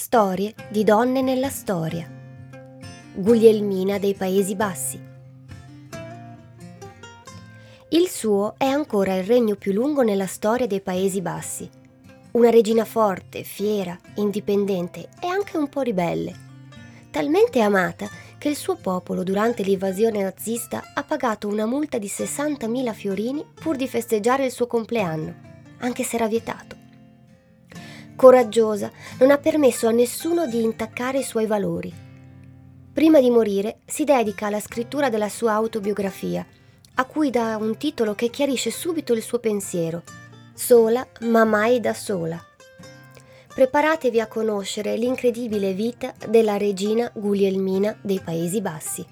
Storie di donne nella storia. Guglielmina dei Paesi Bassi. Il suo è ancora il regno più lungo nella storia dei Paesi Bassi. Una regina forte, fiera, indipendente e anche un po' ribelle. Talmente amata che il suo popolo durante l'invasione nazista ha pagato una multa di 60.000 fiorini pur di festeggiare il suo compleanno, anche se era vietato coraggiosa, non ha permesso a nessuno di intaccare i suoi valori. Prima di morire si dedica alla scrittura della sua autobiografia, a cui dà un titolo che chiarisce subito il suo pensiero, Sola ma mai da sola. Preparatevi a conoscere l'incredibile vita della regina Guglielmina dei Paesi Bassi.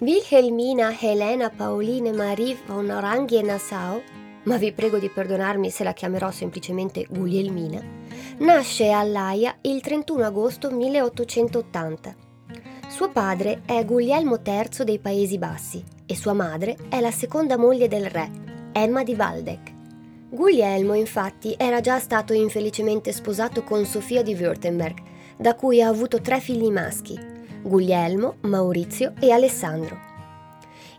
Wilhelmina Helena Pauline Marie von Oranien-Nassau ma vi prego di perdonarmi se la chiamerò semplicemente Guglielmina, nasce a Laia il 31 agosto 1880. Suo padre è Guglielmo III dei Paesi Bassi e sua madre è la seconda moglie del re, Emma di Waldeck. Guglielmo infatti era già stato infelicemente sposato con Sofia di Württemberg, da cui ha avuto tre figli maschi, Guglielmo, Maurizio e Alessandro.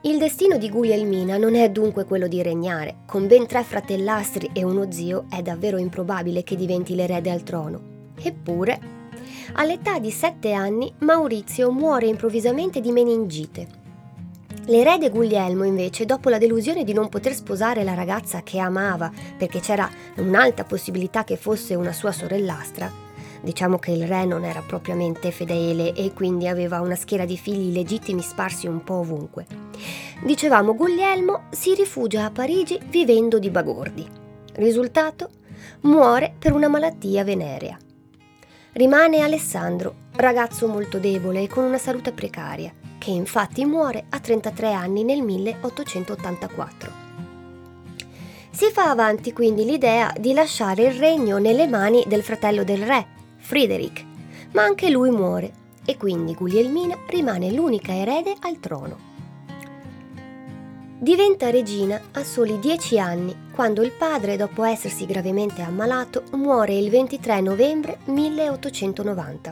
Il destino di Guglielmina non è dunque quello di regnare. Con ben tre fratellastri e uno zio è davvero improbabile che diventi l'erede al trono. Eppure, all'età di sette anni, Maurizio muore improvvisamente di meningite. L'erede Guglielmo, invece, dopo la delusione di non poter sposare la ragazza che amava, perché c'era un'alta possibilità che fosse una sua sorellastra, Diciamo che il re non era propriamente fedele e quindi aveva una schiera di figli legittimi sparsi un po' ovunque. Dicevamo Guglielmo si rifugia a Parigi vivendo di bagordi. Risultato? Muore per una malattia venerea. Rimane Alessandro, ragazzo molto debole e con una salute precaria, che infatti muore a 33 anni nel 1884. Si fa avanti quindi l'idea di lasciare il regno nelle mani del fratello del re, Friedrich, ma anche lui muore e quindi Guglielmina rimane l'unica erede al trono. Diventa regina a soli dieci anni, quando il padre, dopo essersi gravemente ammalato, muore il 23 novembre 1890.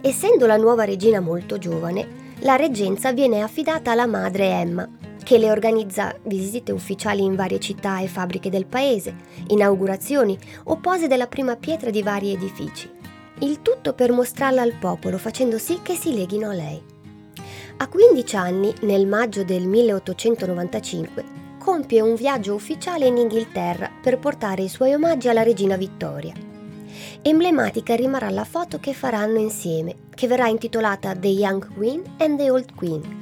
Essendo la nuova regina molto giovane, la reggenza viene affidata alla madre Emma, che le organizza visite ufficiali in varie città e fabbriche del paese, inaugurazioni o pose della prima pietra di vari edifici. Il tutto per mostrarla al popolo, facendo sì che si leghino a lei. A 15 anni, nel maggio del 1895, compie un viaggio ufficiale in Inghilterra per portare i suoi omaggi alla regina Vittoria. Emblematica rimarrà la foto che faranno insieme, che verrà intitolata The Young Queen and the Old Queen,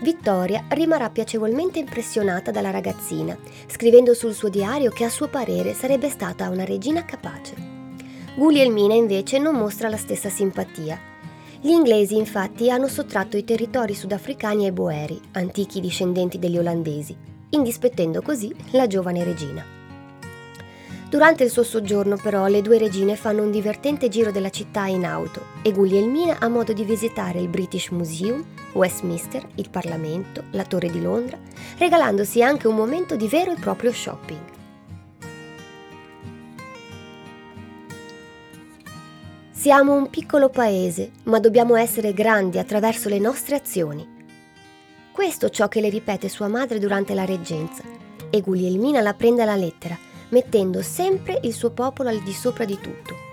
Vittoria rimarrà piacevolmente impressionata dalla ragazzina, scrivendo sul suo diario che a suo parere sarebbe stata una regina capace. Guglielmina invece non mostra la stessa simpatia. Gli inglesi infatti hanno sottratto i territori sudafricani ai boeri, antichi discendenti degli olandesi, indispettendo così la giovane regina. Durante il suo soggiorno però le due regine fanno un divertente giro della città in auto e Guglielmina ha modo di visitare il British Museum, Westminster, il Parlamento, la Torre di Londra, regalandosi anche un momento di vero e proprio shopping. Siamo un piccolo paese, ma dobbiamo essere grandi attraverso le nostre azioni. Questo ciò che le ripete sua madre durante la reggenza, e Guglielmina la prende alla lettera, mettendo sempre il suo popolo al di sopra di tutto.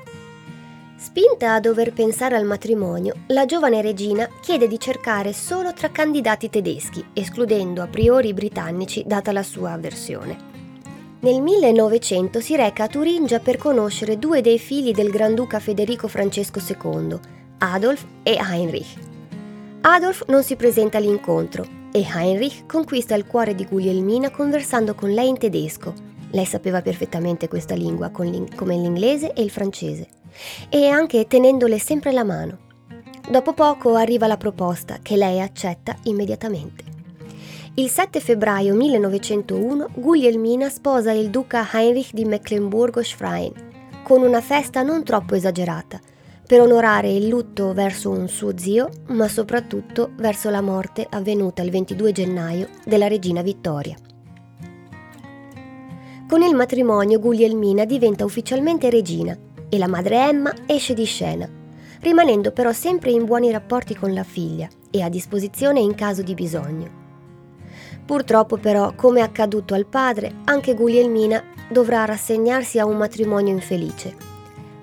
Spinta a dover pensare al matrimonio, la giovane regina chiede di cercare solo tra candidati tedeschi, escludendo a priori i britannici data la sua avversione. Nel 1900 si reca a Turingia per conoscere due dei figli del Granduca Federico Francesco II, Adolf e Heinrich. Adolf non si presenta all'incontro e Heinrich conquista il cuore di Guglielmina conversando con lei in tedesco. Lei sapeva perfettamente questa lingua, come l'inglese e il francese e anche tenendole sempre la mano. Dopo poco arriva la proposta che lei accetta immediatamente. Il 7 febbraio 1901 Guglielmina sposa il duca Heinrich di Mecklenburgo-Schwerin con una festa non troppo esagerata, per onorare il lutto verso un suo zio, ma soprattutto verso la morte avvenuta il 22 gennaio della regina Vittoria. Con il matrimonio Guglielmina diventa ufficialmente regina e la madre Emma esce di scena, rimanendo però sempre in buoni rapporti con la figlia e a disposizione in caso di bisogno. Purtroppo però, come è accaduto al padre, anche Guglielmina dovrà rassegnarsi a un matrimonio infelice.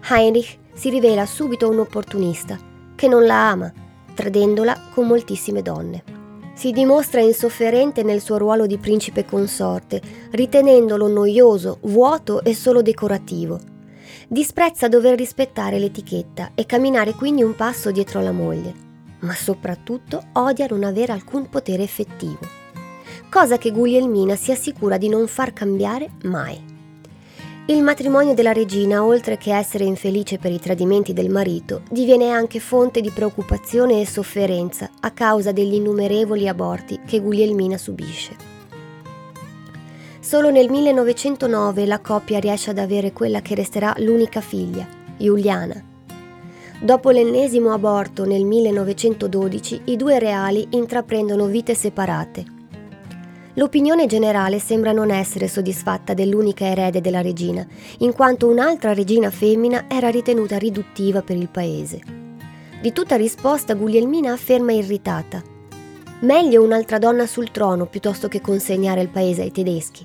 Heinrich si rivela subito un opportunista, che non la ama, tradendola con moltissime donne. Si dimostra insofferente nel suo ruolo di principe consorte, ritenendolo noioso, vuoto e solo decorativo. Disprezza dover rispettare l'etichetta e camminare quindi un passo dietro la moglie, ma soprattutto odia non avere alcun potere effettivo cosa che Guglielmina si assicura di non far cambiare mai. Il matrimonio della regina, oltre che essere infelice per i tradimenti del marito, diviene anche fonte di preoccupazione e sofferenza a causa degli innumerevoli aborti che Guglielmina subisce. Solo nel 1909 la coppia riesce ad avere quella che resterà l'unica figlia, Giuliana. Dopo l'ennesimo aborto nel 1912, i due reali intraprendono vite separate L'opinione generale sembra non essere soddisfatta dell'unica erede della regina, in quanto un'altra regina femmina era ritenuta riduttiva per il paese. Di tutta risposta Guglielmina afferma irritata. Meglio un'altra donna sul trono piuttosto che consegnare il paese ai tedeschi.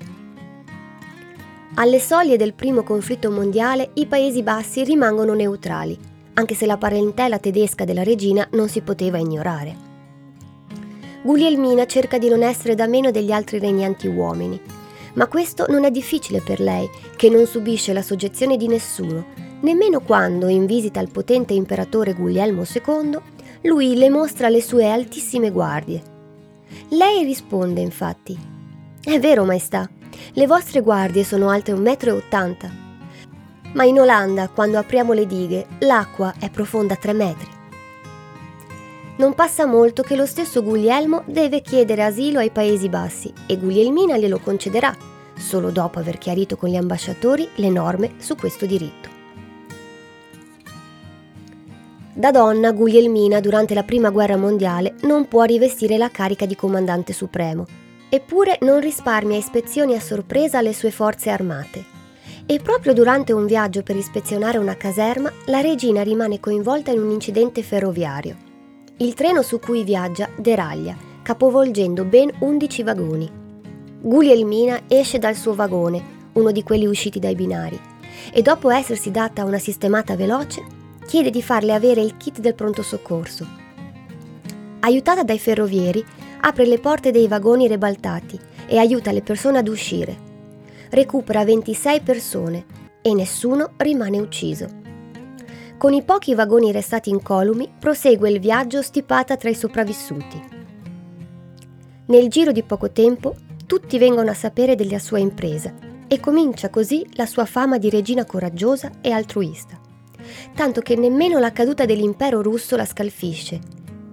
Alle soglie del primo conflitto mondiale i Paesi Bassi rimangono neutrali, anche se la parentela tedesca della regina non si poteva ignorare. Guglielmina cerca di non essere da meno degli altri regnanti uomini, ma questo non è difficile per lei, che non subisce la soggezione di nessuno, nemmeno quando, in visita al potente imperatore Guglielmo II, lui le mostra le sue altissime guardie. Lei risponde infatti, È vero, maestà, le vostre guardie sono alte 1,80 m, ma in Olanda, quando apriamo le dighe, l'acqua è profonda 3 metri. Non passa molto che lo stesso Guglielmo deve chiedere asilo ai Paesi Bassi e Guglielmina glielo concederà, solo dopo aver chiarito con gli ambasciatori le norme su questo diritto. Da donna, Guglielmina durante la Prima Guerra Mondiale non può rivestire la carica di comandante supremo, eppure non risparmia ispezioni a sorpresa alle sue forze armate. E proprio durante un viaggio per ispezionare una caserma, la regina rimane coinvolta in un incidente ferroviario. Il treno su cui viaggia deraglia, capovolgendo ben 11 vagoni. Guglielmina esce dal suo vagone, uno di quelli usciti dai binari, e dopo essersi data una sistemata veloce, chiede di farle avere il kit del pronto soccorso. Aiutata dai ferrovieri, apre le porte dei vagoni rebaltati e aiuta le persone ad uscire. Recupera 26 persone e nessuno rimane ucciso. Con i pochi vagoni restati incolumi, prosegue il viaggio stipata tra i sopravvissuti. Nel giro di poco tempo, tutti vengono a sapere della sua impresa e comincia così la sua fama di regina coraggiosa e altruista. Tanto che nemmeno la caduta dell'impero russo la scalfisce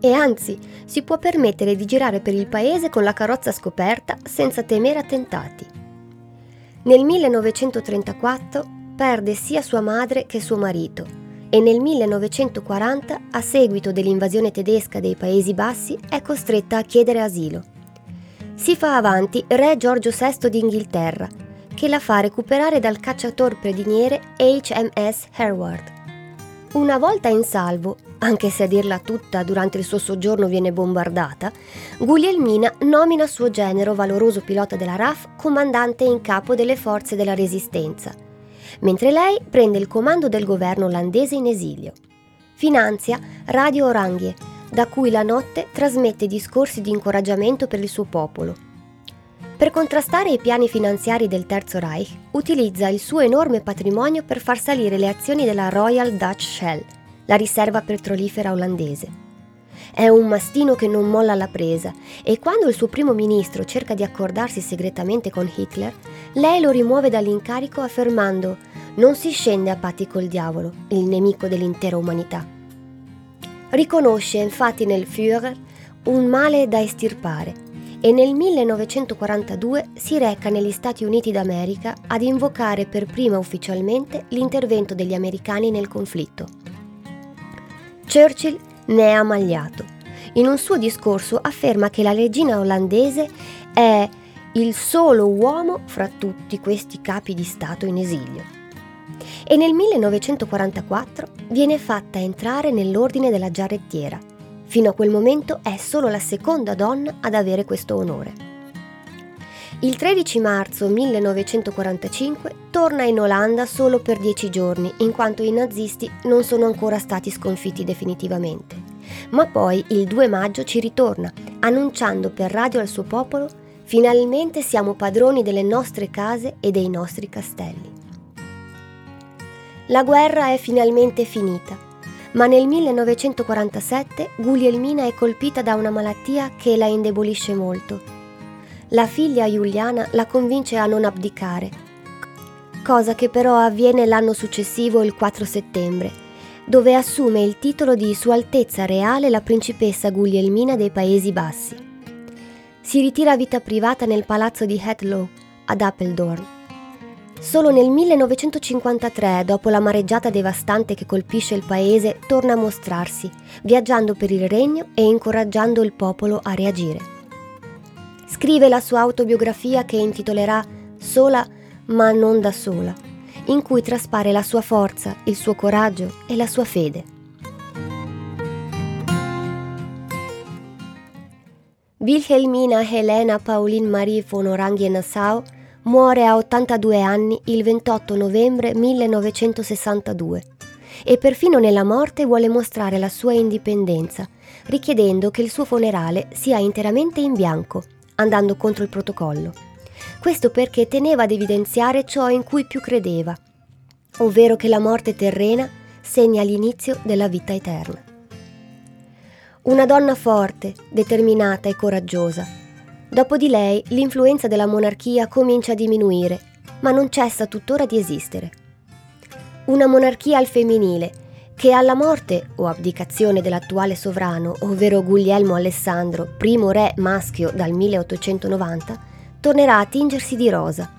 e anzi si può permettere di girare per il paese con la carrozza scoperta senza temere attentati. Nel 1934 perde sia sua madre che suo marito e nel 1940, a seguito dell'invasione tedesca dei Paesi Bassi, è costretta a chiedere asilo. Si fa avanti re Giorgio VI d'Inghilterra, che la fa recuperare dal cacciator prediniere HMS Hereward. Una volta in salvo, anche se a dirla tutta durante il suo soggiorno viene bombardata, Guglielmina nomina suo genero valoroso pilota della RAF comandante in capo delle forze della resistenza mentre lei prende il comando del governo olandese in esilio. Finanzia Radio Oranghe, da cui la notte trasmette discorsi di incoraggiamento per il suo popolo. Per contrastare i piani finanziari del Terzo Reich, utilizza il suo enorme patrimonio per far salire le azioni della Royal Dutch Shell, la riserva petrolifera olandese. È un mastino che non molla la presa e quando il suo primo ministro cerca di accordarsi segretamente con Hitler, lei lo rimuove dall'incarico affermando non si scende a patti col diavolo, il nemico dell'intera umanità. Riconosce infatti nel Führer un male da estirpare e nel 1942 si reca negli Stati Uniti d'America ad invocare per prima ufficialmente l'intervento degli americani nel conflitto. Churchill ne è amagliato. In un suo discorso afferma che la regina olandese è il solo uomo fra tutti questi capi di Stato in esilio. E nel 1944 viene fatta entrare nell'ordine della giarrettiera. Fino a quel momento è solo la seconda donna ad avere questo onore. Il 13 marzo 1945 torna in Olanda solo per dieci giorni, in quanto i nazisti non sono ancora stati sconfitti definitivamente. Ma poi il 2 maggio ci ritorna, annunciando per radio al suo popolo Finalmente siamo padroni delle nostre case e dei nostri castelli. La guerra è finalmente finita, ma nel 1947 Guglielmina è colpita da una malattia che la indebolisce molto la figlia Giuliana la convince a non abdicare, cosa che però avviene l'anno successivo, il 4 settembre, dove assume il titolo di Sua Altezza Reale la principessa Guglielmina dei Paesi Bassi. Si ritira a vita privata nel palazzo di Hetlow, ad Apeldoorn. Solo nel 1953, dopo la mareggiata devastante che colpisce il paese, torna a mostrarsi, viaggiando per il regno e incoraggiando il popolo a reagire. Scrive la sua autobiografia che intitolerà Sola ma non da sola, in cui traspare la sua forza, il suo coraggio e la sua fede. Wilhelmina Helena Pauline Marie von Oranien-Nassau muore a 82 anni il 28 novembre 1962 e perfino nella morte vuole mostrare la sua indipendenza, richiedendo che il suo funerale sia interamente in bianco andando contro il protocollo. Questo perché teneva ad evidenziare ciò in cui più credeva, ovvero che la morte terrena segna l'inizio della vita eterna. Una donna forte, determinata e coraggiosa. Dopo di lei l'influenza della monarchia comincia a diminuire, ma non cessa tuttora di esistere. Una monarchia al femminile che alla morte o abdicazione dell'attuale sovrano, ovvero Guglielmo Alessandro, primo re maschio dal 1890, tornerà a tingersi di rosa.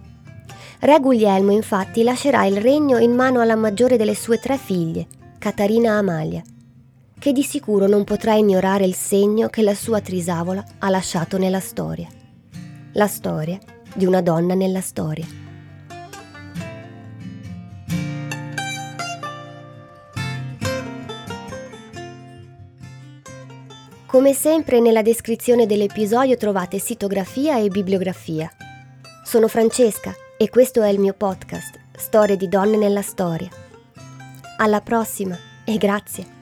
Re Guglielmo infatti lascerà il regno in mano alla maggiore delle sue tre figlie, Catarina Amalia, che di sicuro non potrà ignorare il segno che la sua trisavola ha lasciato nella storia. La storia di una donna nella storia. Come sempre nella descrizione dell'episodio trovate sitografia e bibliografia. Sono Francesca e questo è il mio podcast, Storie di donne nella storia. Alla prossima e grazie.